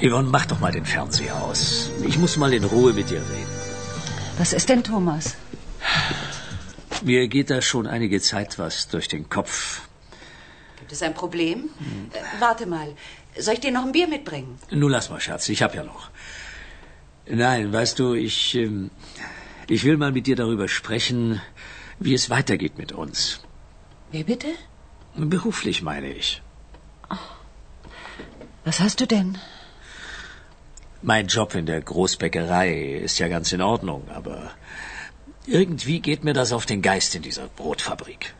Yvonne, mach doch mal den Fernseher aus. Ich muss mal in Ruhe mit dir reden. Was ist denn, Thomas? Mir geht da schon einige Zeit was durch den Kopf. Gibt es ein Problem? Äh, warte mal. Soll ich dir noch ein Bier mitbringen? Nun lass mal, Schatz, ich hab ja noch. Nein, weißt du, ich, ähm, ich will mal mit dir darüber sprechen, wie es weitergeht mit uns. Wie bitte? Beruflich meine ich. Was hast du denn? Mein Job in der Großbäckerei ist ja ganz in Ordnung, aber irgendwie geht mir das auf den Geist in dieser Brotfabrik.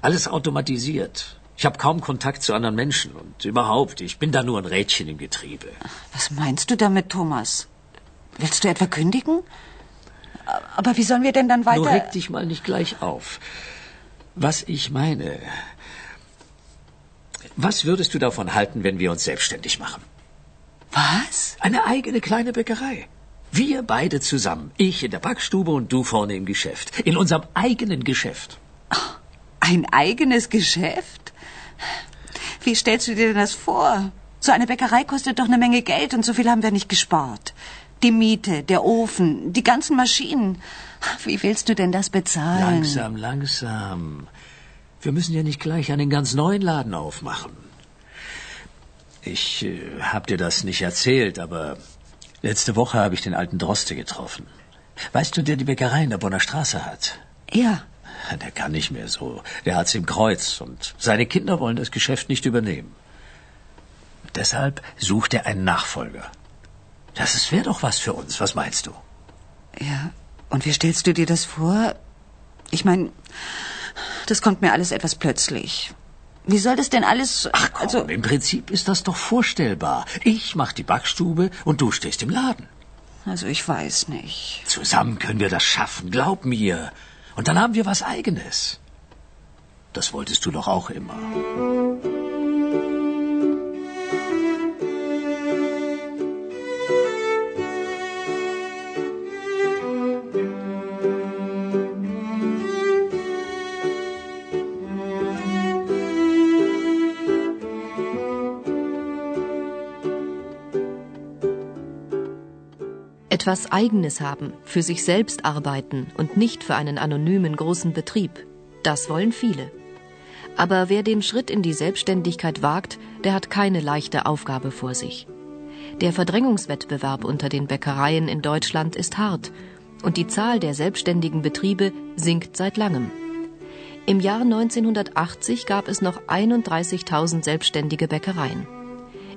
Alles automatisiert. Ich habe kaum Kontakt zu anderen Menschen und überhaupt, ich bin da nur ein Rädchen im Getriebe. Was meinst du damit, Thomas? Willst du etwa kündigen? Aber wie sollen wir denn dann weiter... Nur reg dich mal nicht gleich auf. Was ich meine. Was würdest du davon halten, wenn wir uns selbstständig machen? Was? Eine eigene kleine Bäckerei. Wir beide zusammen. Ich in der Backstube und du vorne im Geschäft. In unserem eigenen Geschäft. Ein eigenes Geschäft? Wie stellst du dir denn das vor? So eine Bäckerei kostet doch eine Menge Geld und so viel haben wir nicht gespart. Die Miete, der Ofen, die ganzen Maschinen. Wie willst du denn das bezahlen? Langsam, langsam. Wir müssen ja nicht gleich einen ganz neuen Laden aufmachen. Ich äh, hab dir das nicht erzählt, aber letzte Woche habe ich den alten Droste getroffen. Weißt du, der die Bäckerei in der Bonner Straße hat? Ja. Der kann nicht mehr so. Der hat's im Kreuz und seine Kinder wollen das Geschäft nicht übernehmen. Deshalb sucht er einen Nachfolger. Das wäre doch was für uns. Was meinst du? Ja. Und wie stellst du dir das vor? Ich meine, das kommt mir alles etwas plötzlich. Wie soll das denn alles... Ach komm, also, im Prinzip ist das doch vorstellbar. Ich mach die Backstube und du stehst im Laden. also ich weiß nicht. Zusammen können wir das schaffen, glaub mir. Und dann haben wir was Eigenes. Das wolltest du doch auch immer. Etwas Eigenes haben, für sich selbst arbeiten und nicht für einen anonymen großen Betrieb, das wollen viele. Aber wer den Schritt in die Selbstständigkeit wagt, der hat keine leichte Aufgabe vor sich. Der Verdrängungswettbewerb unter den Bäckereien in Deutschland ist hart und die Zahl der selbstständigen Betriebe sinkt seit langem. Im Jahr 1980 gab es noch 31.000 selbstständige Bäckereien.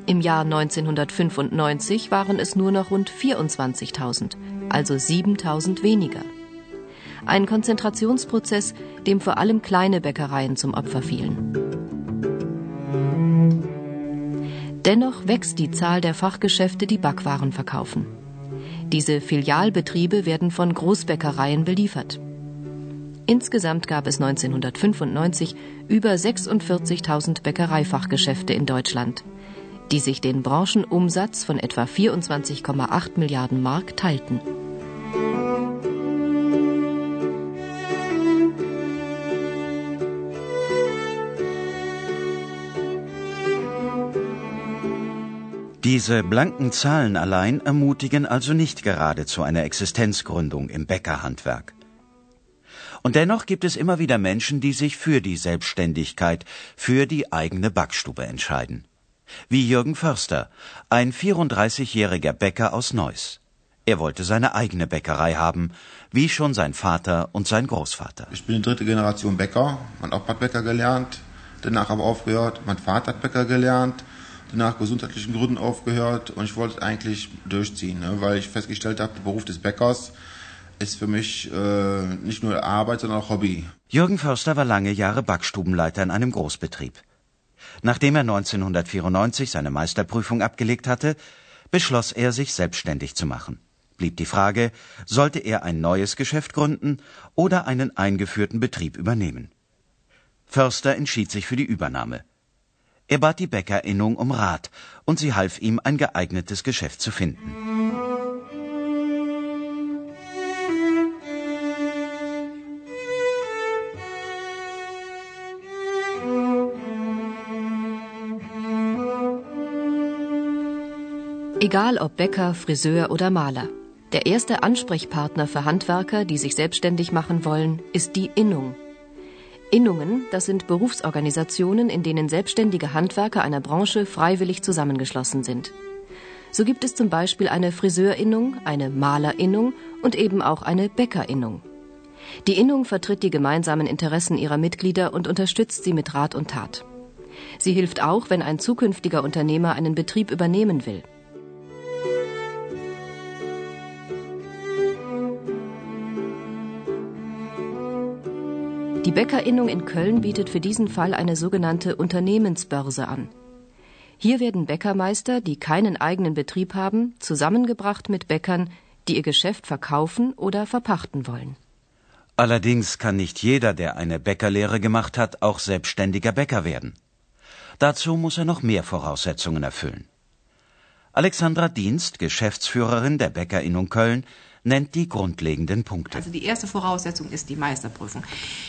Im Jahr 1995 waren es nur noch rund 24.000, also 7.000 weniger. Ein Konzentrationsprozess, dem vor allem kleine Bäckereien zum Opfer fielen. Dennoch wächst die Zahl der Fachgeschäfte, die Backwaren verkaufen. Diese Filialbetriebe werden von Großbäckereien beliefert. Insgesamt gab es 1995 über 46.000 Bäckereifachgeschäfte in Deutschland die sich den Branchenumsatz von etwa 24,8 Milliarden Mark teilten. Diese blanken Zahlen allein ermutigen also nicht gerade zu einer Existenzgründung im Bäckerhandwerk. Und dennoch gibt es immer wieder Menschen, die sich für die Selbstständigkeit, für die eigene Backstube entscheiden. Wie Jürgen Förster, ein 34-jähriger Bäcker aus Neuss. Er wollte seine eigene Bäckerei haben, wie schon sein Vater und sein Großvater. Ich bin die dritte Generation Bäcker. Mein Opa hat Bäcker gelernt, danach aber aufgehört. Mein Vater hat Bäcker gelernt, danach gesundheitlichen Gründen aufgehört. Und ich wollte es eigentlich durchziehen, ne? weil ich festgestellt habe, der Beruf des Bäckers ist für mich äh, nicht nur Arbeit, sondern auch Hobby. Jürgen Förster war lange Jahre Backstubenleiter in einem Großbetrieb. Nachdem er 1994 seine Meisterprüfung abgelegt hatte, beschloss er, sich selbstständig zu machen. Blieb die Frage, sollte er ein neues Geschäft gründen oder einen eingeführten Betrieb übernehmen. Förster entschied sich für die Übernahme. Er bat die Bäckerinnung um Rat und sie half ihm, ein geeignetes Geschäft zu finden. Egal ob Bäcker, Friseur oder Maler. Der erste Ansprechpartner für Handwerker, die sich selbstständig machen wollen, ist die Innung. Innungen, das sind Berufsorganisationen, in denen selbstständige Handwerker einer Branche freiwillig zusammengeschlossen sind. So gibt es zum Beispiel eine Friseurinnung, eine Malerinnung und eben auch eine Bäckerinnung. Die Innung vertritt die gemeinsamen Interessen ihrer Mitglieder und unterstützt sie mit Rat und Tat. Sie hilft auch, wenn ein zukünftiger Unternehmer einen Betrieb übernehmen will. Die Bäckerinnung in Köln bietet für diesen Fall eine sogenannte Unternehmensbörse an. Hier werden Bäckermeister, die keinen eigenen Betrieb haben, zusammengebracht mit Bäckern, die ihr Geschäft verkaufen oder verpachten wollen. Allerdings kann nicht jeder, der eine Bäckerlehre gemacht hat, auch selbstständiger Bäcker werden. Dazu muss er noch mehr Voraussetzungen erfüllen. Alexandra Dienst, Geschäftsführerin der Bäckerinnung Köln, nennt die grundlegenden Punkte. Also die erste Voraussetzung ist die Meisterprüfung.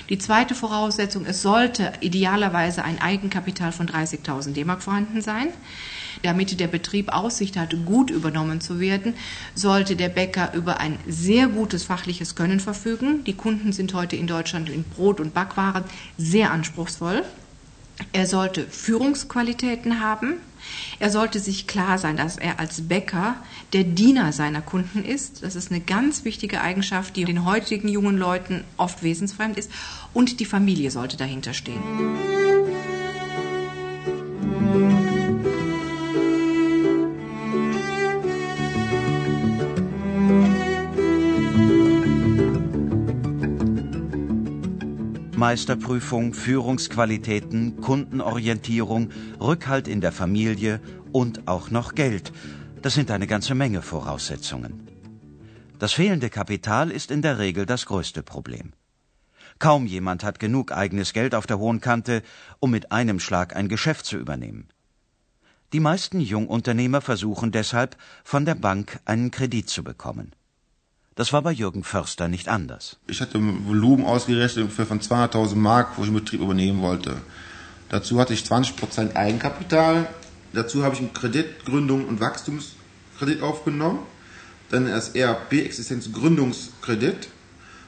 Die zweite Voraussetzung, es sollte idealerweise ein Eigenkapital von 30.000 D-Mark vorhanden sein. Damit der Betrieb Aussicht hatte, gut übernommen zu werden, sollte der Bäcker über ein sehr gutes fachliches Können verfügen. Die Kunden sind heute in Deutschland in Brot- und Backwaren sehr anspruchsvoll. Er sollte Führungsqualitäten haben. Er sollte sich klar sein, dass er als Bäcker der Diener seiner Kunden ist. Das ist eine ganz wichtige Eigenschaft, die den heutigen jungen Leuten oft wesensfremd ist. Und die Familie sollte dahinter stehen. Meisterprüfung, Führungsqualitäten, Kundenorientierung, Rückhalt in der Familie und auch noch Geld. Das sind eine ganze Menge Voraussetzungen. Das fehlende Kapital ist in der Regel das größte Problem. Kaum jemand hat genug eigenes Geld auf der hohen Kante, um mit einem Schlag ein Geschäft zu übernehmen. Die meisten Jungunternehmer versuchen deshalb, von der Bank einen Kredit zu bekommen. Das war bei Jürgen Förster nicht anders. Ich hatte ein Volumen ausgerechnet von 200.000 Mark, wo ich einen Betrieb übernehmen wollte. Dazu hatte ich 20% Eigenkapital. Dazu habe ich einen Kreditgründung und Wachstumskredit aufgenommen. Dann das ERP Existenzgründungskredit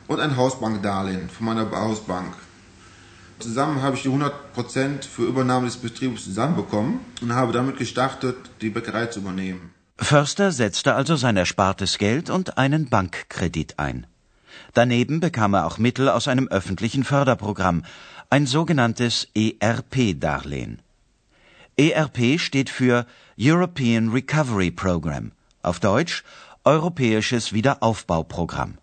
und ein Hausbankdarlehen von meiner Hausbank. Zusammen habe ich die 100% für Übernahme des Betriebs zusammenbekommen und habe damit gestartet, die Bäckerei zu übernehmen. Förster setzte also sein erspartes Geld und einen Bankkredit ein. Daneben bekam er auch Mittel aus einem öffentlichen Förderprogramm, ein sogenanntes ERP-Darlehen. ERP steht für European Recovery Program, auf Deutsch Europäisches Wiederaufbauprogramm.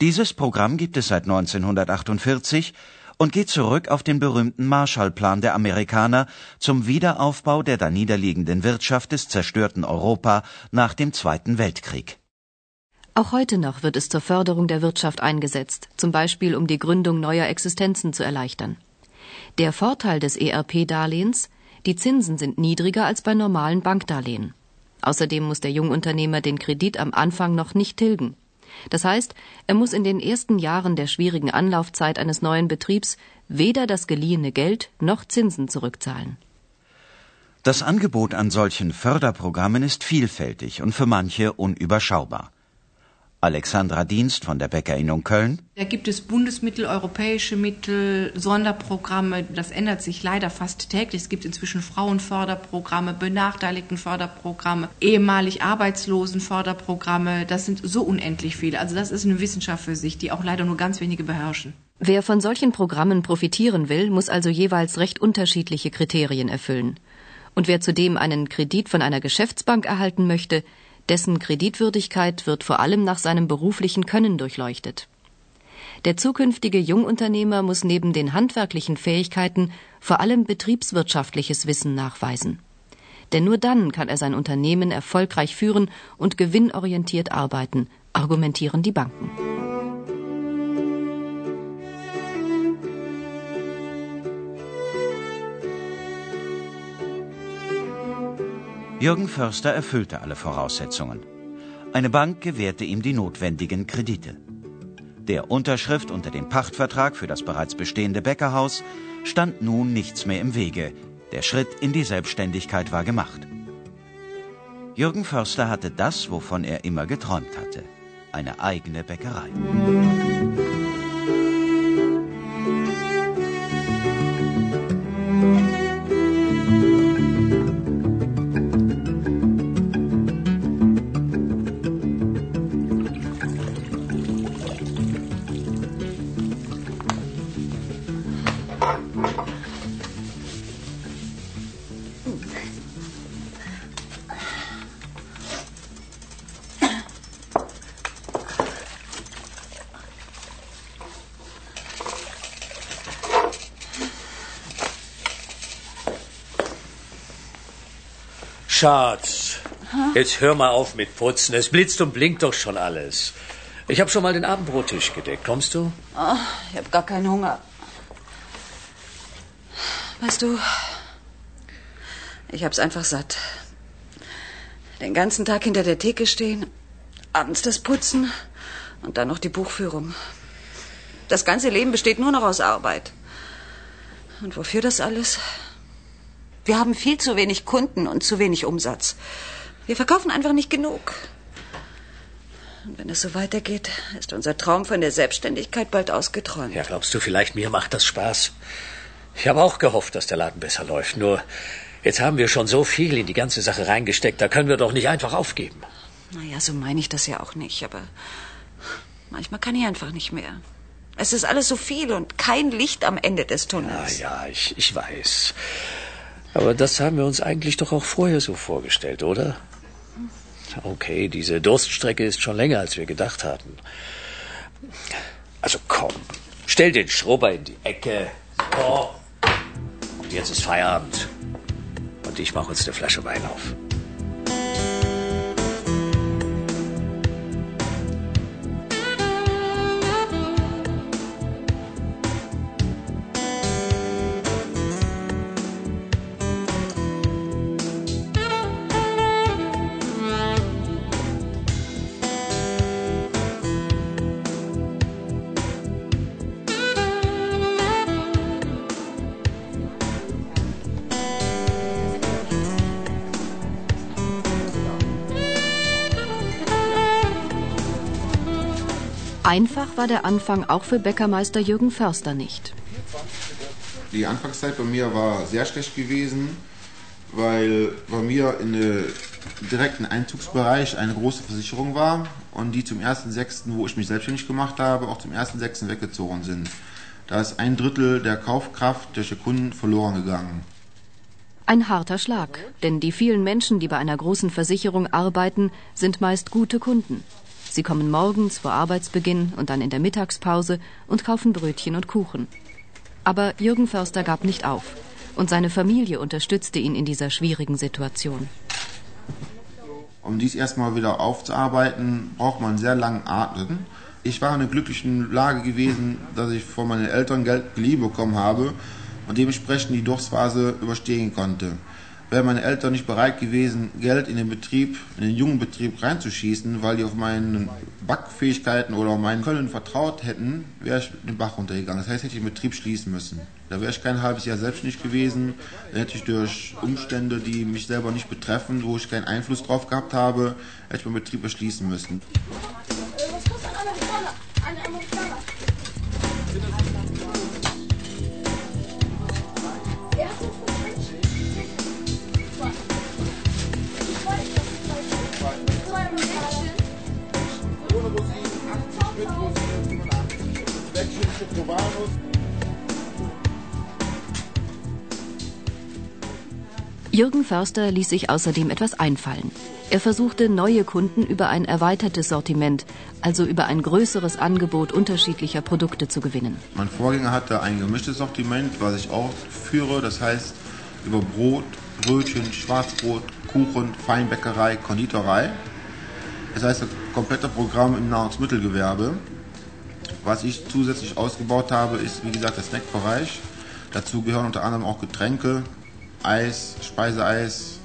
Dieses Programm gibt es seit 1948 und geht zurück auf den berühmten Marshallplan der Amerikaner zum Wiederaufbau der da niederliegenden Wirtschaft des zerstörten Europa nach dem Zweiten Weltkrieg. Auch heute noch wird es zur Förderung der Wirtschaft eingesetzt, zum Beispiel um die Gründung neuer Existenzen zu erleichtern. Der Vorteil des ERP-Darlehens, die Zinsen sind niedriger als bei normalen Bankdarlehen. Außerdem muss der Jungunternehmer den Kredit am Anfang noch nicht tilgen. Das heißt, er muss in den ersten Jahren der schwierigen Anlaufzeit eines neuen Betriebs weder das geliehene Geld noch Zinsen zurückzahlen. Das Angebot an solchen Förderprogrammen ist vielfältig und für manche unüberschaubar. Alexandra Dienst von der Bäckerinnung Köln. Da gibt es Bundesmittel, europäische Mittel, Sonderprogramme. Das ändert sich leider fast täglich. Es gibt inzwischen Frauenförderprogramme, Benachteiligtenförderprogramme, ehemalig Arbeitslosenförderprogramme. Das sind so unendlich viele. Also das ist eine Wissenschaft für sich, die auch leider nur ganz wenige beherrschen. Wer von solchen Programmen profitieren will, muss also jeweils recht unterschiedliche Kriterien erfüllen. Und wer zudem einen Kredit von einer Geschäftsbank erhalten möchte, dessen Kreditwürdigkeit wird vor allem nach seinem beruflichen Können durchleuchtet. Der zukünftige Jungunternehmer muss neben den handwerklichen Fähigkeiten vor allem betriebswirtschaftliches Wissen nachweisen. Denn nur dann kann er sein Unternehmen erfolgreich führen und gewinnorientiert arbeiten, argumentieren die Banken. Jürgen Förster erfüllte alle Voraussetzungen. Eine Bank gewährte ihm die notwendigen Kredite. Der Unterschrift unter dem Pachtvertrag für das bereits bestehende Bäckerhaus stand nun nichts mehr im Wege. Der Schritt in die Selbstständigkeit war gemacht. Jürgen Förster hatte das, wovon er immer geträumt hatte. Eine eigene Bäckerei. Schatz, jetzt hör mal auf mit Putzen. Es blitzt und blinkt doch schon alles. Ich habe schon mal den Abendbrottisch gedeckt. Kommst du? Oh, ich habe gar keinen Hunger. Weißt du, ich hab's einfach satt. Den ganzen Tag hinter der Theke stehen, abends das Putzen und dann noch die Buchführung. Das ganze Leben besteht nur noch aus Arbeit. Und wofür das alles? Wir haben viel zu wenig Kunden und zu wenig Umsatz. Wir verkaufen einfach nicht genug. Und wenn es so weitergeht, ist unser Traum von der Selbstständigkeit bald ausgeträumt. Ja, glaubst du vielleicht, mir macht das Spaß? Ich habe auch gehofft, dass der Laden besser läuft. Nur, jetzt haben wir schon so viel in die ganze Sache reingesteckt, da können wir doch nicht einfach aufgeben. Naja, so meine ich das ja auch nicht, aber manchmal kann ich einfach nicht mehr. Es ist alles so viel und kein Licht am Ende des Ja, Tunnels. ja, ich, ich weiß. Aber das haben wir uns eigentlich doch auch vorher so vorgestellt, oder? Okay, diese Durststrecke ist schon länger, als wir gedacht hatten. Also komm, stell den Schrubber in die Ecke. So. Und jetzt ist Feierabend. Und ich mache uns eine Flasche Wein auf. Einfach war der Anfang auch für Bäckermeister Jürgen Förster nicht. Die Anfangszeit bei mir war sehr schlecht gewesen, weil bei mir in der direkten Einzugsbereich eine große Versicherung war und die zum 1.6., wo ich mich selbstständig gemacht habe, auch zum 1.6. weggezogen sind. Da ist ein Drittel der Kaufkraft durch die Kunden verloren gegangen. Ein harter Schlag, denn die vielen Menschen, die bei einer großen Versicherung arbeiten, sind meist gute Kunden. Sie kommen morgens vor Arbeitsbeginn und dann in der Mittagspause und kaufen Brötchen und Kuchen. Aber Jürgen Förster gab nicht auf und seine Familie unterstützte ihn in dieser schwierigen Situation. Um dies erstmal wieder aufzuarbeiten, braucht man sehr langen Atem. Ich war in der glücklichen Lage gewesen, dass ich von meinen Eltern Geld geliehen bekommen habe und dementsprechend die Durstphase überstehen konnte. Wären meine Eltern nicht bereit gewesen, Geld in den Betrieb, in den jungen Betrieb reinzuschießen, weil die auf meine Backfähigkeiten oder auf meinen Können vertraut hätten, wäre ich den Bach runtergegangen. Das heißt, hätte ich den Betrieb schließen müssen. Da wäre ich kein halbes Jahr selbstständig gewesen. Dann hätte ich durch Umstände, die mich selber nicht betreffen, wo ich keinen Einfluss drauf gehabt habe, hätte ich meinen Betrieb erschließen müssen. Wegschütze Provanus. Jürgen Förster ließ sich außerdem etwas einfallen. Er versuchte neue Kunden über ein erweitertes Sortiment, also über ein größeres Angebot unterschiedlicher Produkte zu gewinnen. Mein Vorgänger hatte ein gemischtes Sortiment, was ich auch führe. Das heißt, über Brot, Brötchen, Schwarzbrot, Kuchen, Feinbäckerei, Konditorei. Das heißt, das komplette Programm im Nahrungsmittelgewerbe. Was ich zusätzlich ausgebaut habe, ist, wie gesagt, der Snackbereich. Dazu gehören unter anderem auch Getränke, Eis, Speiseeis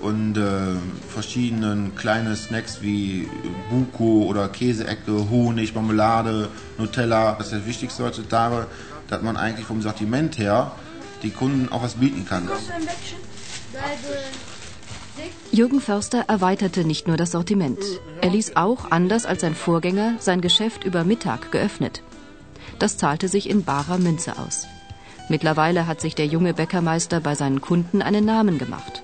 und äh, verschiedenen kleine Snacks wie Buko oder Käseecke, Honig, Marmelade, Nutella. Das ist das Wichtigste heutzutage, dass man eigentlich vom Sortiment her die Kunden auch was bieten kann. Jürgen Förster erweiterte nicht nur das Sortiment. Er ließ auch, anders als sein Vorgänger, sein Geschäft über Mittag geöffnet. Das zahlte sich in barer Münze aus. Mittlerweile hat sich der junge Bäckermeister bei seinen Kunden einen Namen gemacht.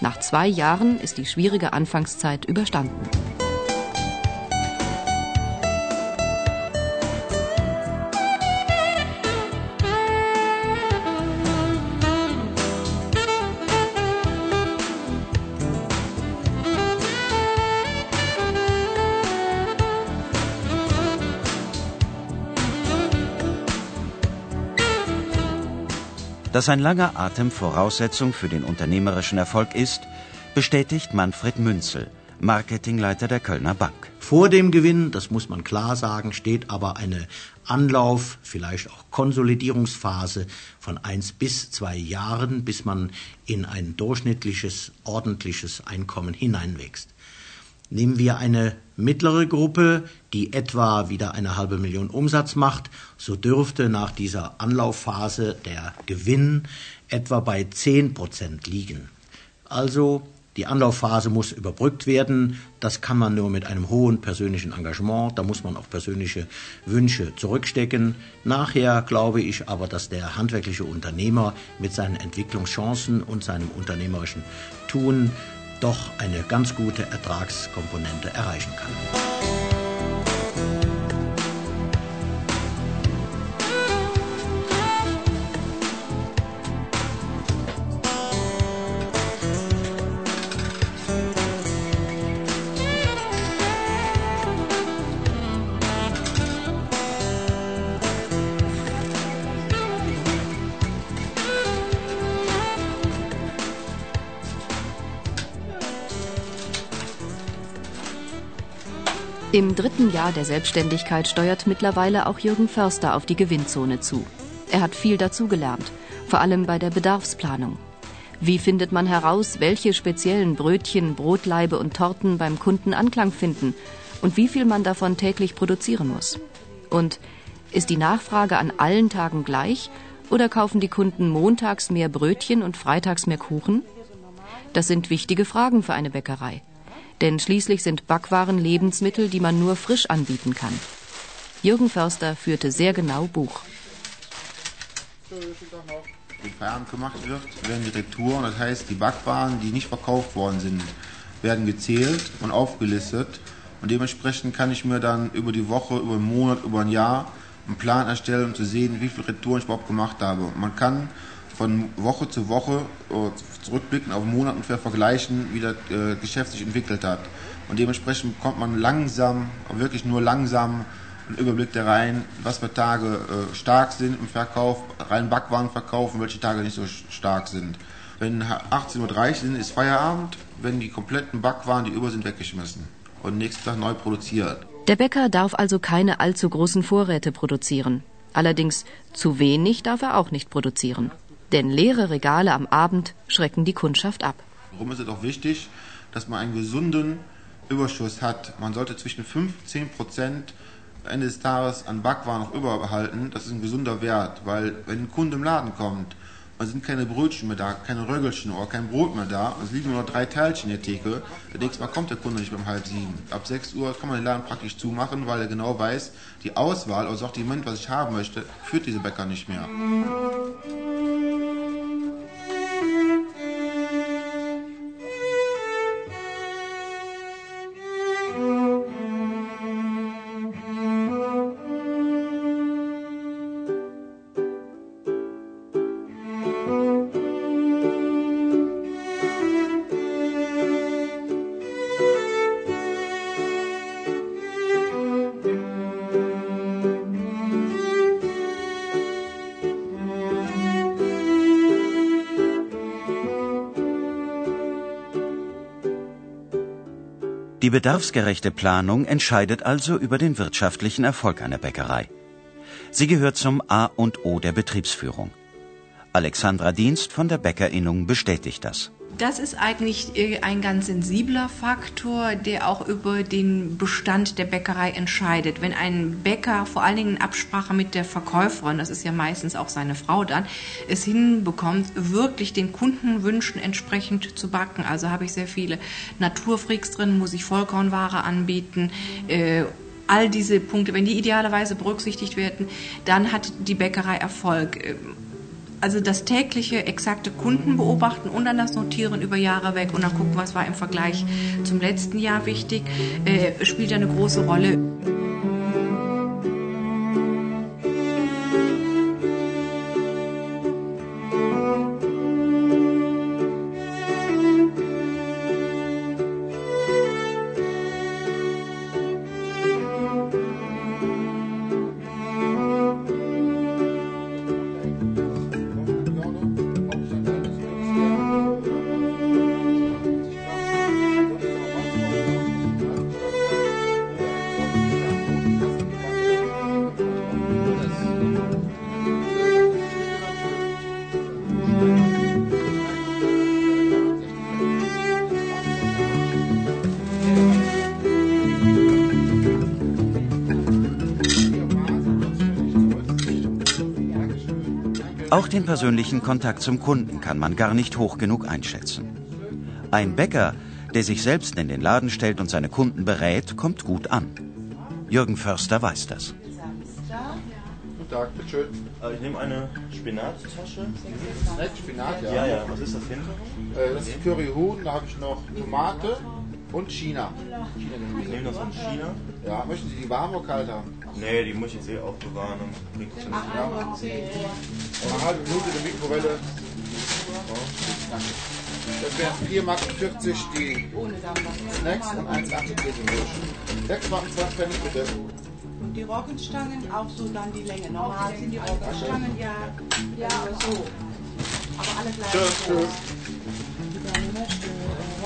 Nach zwei Jahren ist die schwierige Anfangszeit überstanden. Dass ein langer Atem Voraussetzung für den unternehmerischen Erfolg ist, bestätigt Manfred Münzel, Marketingleiter der Kölner Bank. Vor dem Gewinn, das muss man klar sagen, steht aber eine Anlauf, vielleicht auch Konsolidierungsphase von eins bis zwei Jahren, bis man in ein durchschnittliches, ordentliches Einkommen hineinwächst. Nehmen wir eine mittlere Gruppe, die etwa wieder eine halbe Million Umsatz macht, so dürfte nach dieser Anlaufphase der Gewinn etwa bei 10 Prozent liegen. Also die Anlaufphase muss überbrückt werden. Das kann man nur mit einem hohen persönlichen Engagement. Da muss man auch persönliche Wünsche zurückstecken. Nachher glaube ich aber, dass der handwerkliche Unternehmer mit seinen Entwicklungschancen und seinem unternehmerischen Tun doch eine ganz gute Ertragskomponente erreichen kann. Im dritten Jahr der Selbstständigkeit steuert mittlerweile auch Jürgen Förster auf die Gewinnzone zu. Er hat viel dazugelernt, vor allem bei der Bedarfsplanung. Wie findet man heraus, welche speziellen Brötchen, Brotlaibe und Torten beim Kunden Anklang finden und wie viel man davon täglich produzieren muss? Und ist die Nachfrage an allen Tagen gleich oder kaufen die Kunden montags mehr Brötchen und freitags mehr Kuchen? Das sind wichtige Fragen für eine Bäckerei. Denn schließlich sind Backwaren Lebensmittel, die man nur frisch anbieten kann. Jürgen Förster führte sehr genau Buch. Wenn Feierabend gemacht wird, werden die Retouren, das heißt die Backwaren, die nicht verkauft worden sind, werden gezählt und aufgelistet. Und dementsprechend kann ich mir dann über die Woche, über einen Monat, über ein Jahr einen Plan erstellen, um zu sehen, wie viele Retouren ich überhaupt gemacht habe. Man kann von Woche zu Woche äh, zurückblicken auf einen Monat ungefähr vergleichen, wie das äh, Geschäft sich entwickelt hat. Und dementsprechend bekommt man langsam, wirklich nur langsam, einen Überblick da rein, was für Tage äh, stark sind im Verkauf, rein Backwaren verkaufen, welche Tage nicht so stark sind. Wenn 18.30 Uhr sind, ist Feierabend, werden die kompletten Backwaren, die über sind, weggeschmissen und nächsten Tag neu produziert. Der Bäcker darf also keine allzu großen Vorräte produzieren. Allerdings zu wenig darf er auch nicht produzieren. Denn leere Regale am Abend schrecken die Kundschaft ab. Warum ist es auch wichtig, dass man einen gesunden Überschuss hat? Man sollte zwischen 5 und 10 Prozent Ende des Tages an Backwaren noch überbehalten. Das ist ein gesunder Wert, weil wenn ein Kunde im Laden kommt es sind keine Brötchen mehr da, keine Röggelchen oder kein Brot mehr da. Es liegen nur noch drei Teilchen in der Theke. Der nächste Mal kommt der Kunde nicht beim halb sieben. Ab sechs Uhr kann man den Laden praktisch zumachen, weil er genau weiß, die Auswahl, also auch die Moment, was ich haben möchte, führt diese Bäcker nicht mehr. Die bedarfsgerechte Planung entscheidet also über den wirtschaftlichen Erfolg einer Bäckerei. Sie gehört zum A und O der Betriebsführung. Alexandra Dienst von der Bäckerinnung bestätigt das. Das ist eigentlich äh, ein ganz sensibler Faktor, der auch über den Bestand der Bäckerei entscheidet. Wenn ein Bäcker, vor allen Dingen in Absprache mit der Verkäuferin, das ist ja meistens auch seine Frau dann, es hinbekommt, wirklich den Kundenwünschen entsprechend zu backen. Also habe ich sehr viele Naturfreaks drin, muss ich Vollkornware anbieten. Äh, all diese Punkte, wenn die idealerweise berücksichtigt werden, dann hat die Bäckerei Erfolg. Also das tägliche exakte Kunden beobachten und dann das Notieren über Jahre weg und dann gucken, was war im Vergleich zum letzten Jahr wichtig, äh, spielt eine große Rolle. Auch den persönlichen Kontakt zum Kunden kann man gar nicht hoch genug einschätzen. Ein Bäcker, der sich selbst in den Laden stellt und seine Kunden berät, kommt gut an. Jürgen Förster weiß das. Guten Tag, bitteschön. Äh, Ich nehme eine Spinattasche. Nett, Spinat, ja. Ja, ja, was ist das hinter? Äh, das ist Curryhuhn, da habe ich noch Tomate und China. Ich nehme das von China. Ja, möchten Sie die warm oder kalt haben? Nee, die muss ich jetzt eh aufbewahren bringt es nicht. Ja. Eine halbe Minute in der Mikrowelle. Das wären 4,40 Mark die Snacks und 1,80 Käsewurst. 6,20 Pfennig bitte. Und die Roggenstangen auch so dann die Länge. Normal sind die Roggenstangen ja, ja so. Aber alle gleich Tschüss,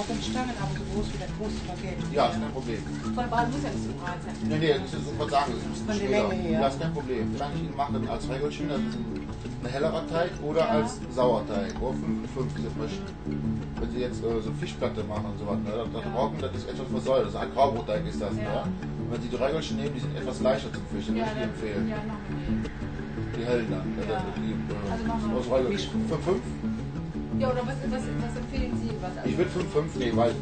äh, Roggenstangen, aber so groß wie der große Spaghetti. Ja, ist kein Problem. Von Ball muss ja nicht so breit sein. Nee, nee, das ist sagen, das ist ein bisschen Von der. Länge her. Ja, ist kein Problem. Kann ich Ihnen machen als ist ein, hellerer Teig oder als Sauerteig. Oder 5 5 Sie das möchten. Wenn Sie jetzt äh, so Fischplatte machen und so was, ne? das, das Roggen, das ist etwas versäuert. Das ist ein Graubrotteig ist das, ne? Und wenn Sie die Regelchen nehmen, die sind etwas leichter zum Fischen, würde ich Ihnen empfehlen. Die hellen dann. Ja, das, die, äh, aus Regelchen. 5 5 Ja, oder was, was, was empfehlen Sie? Was, also, Ich würde 5-5 nehmen, weil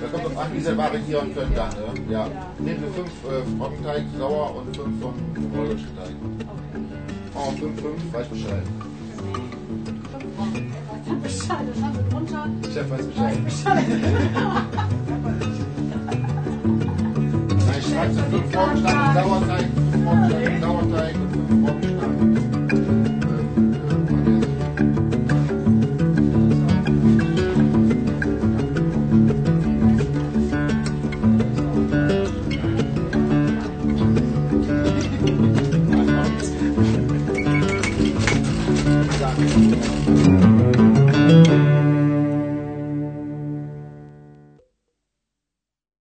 da kommt drauf an, wie sie variieren können dann. Ne? Ja. Nehmen wir 5 äh, sauer und 5 von Roggenteig. Teig. Oh, 5-5, weiß Bescheid. Bescheid, das haben wir drunter. Chef weiß Bescheid. Nein, ich schreibe 5 Roggensteine Sauerteig, 5 Roggensteine Sauerteig.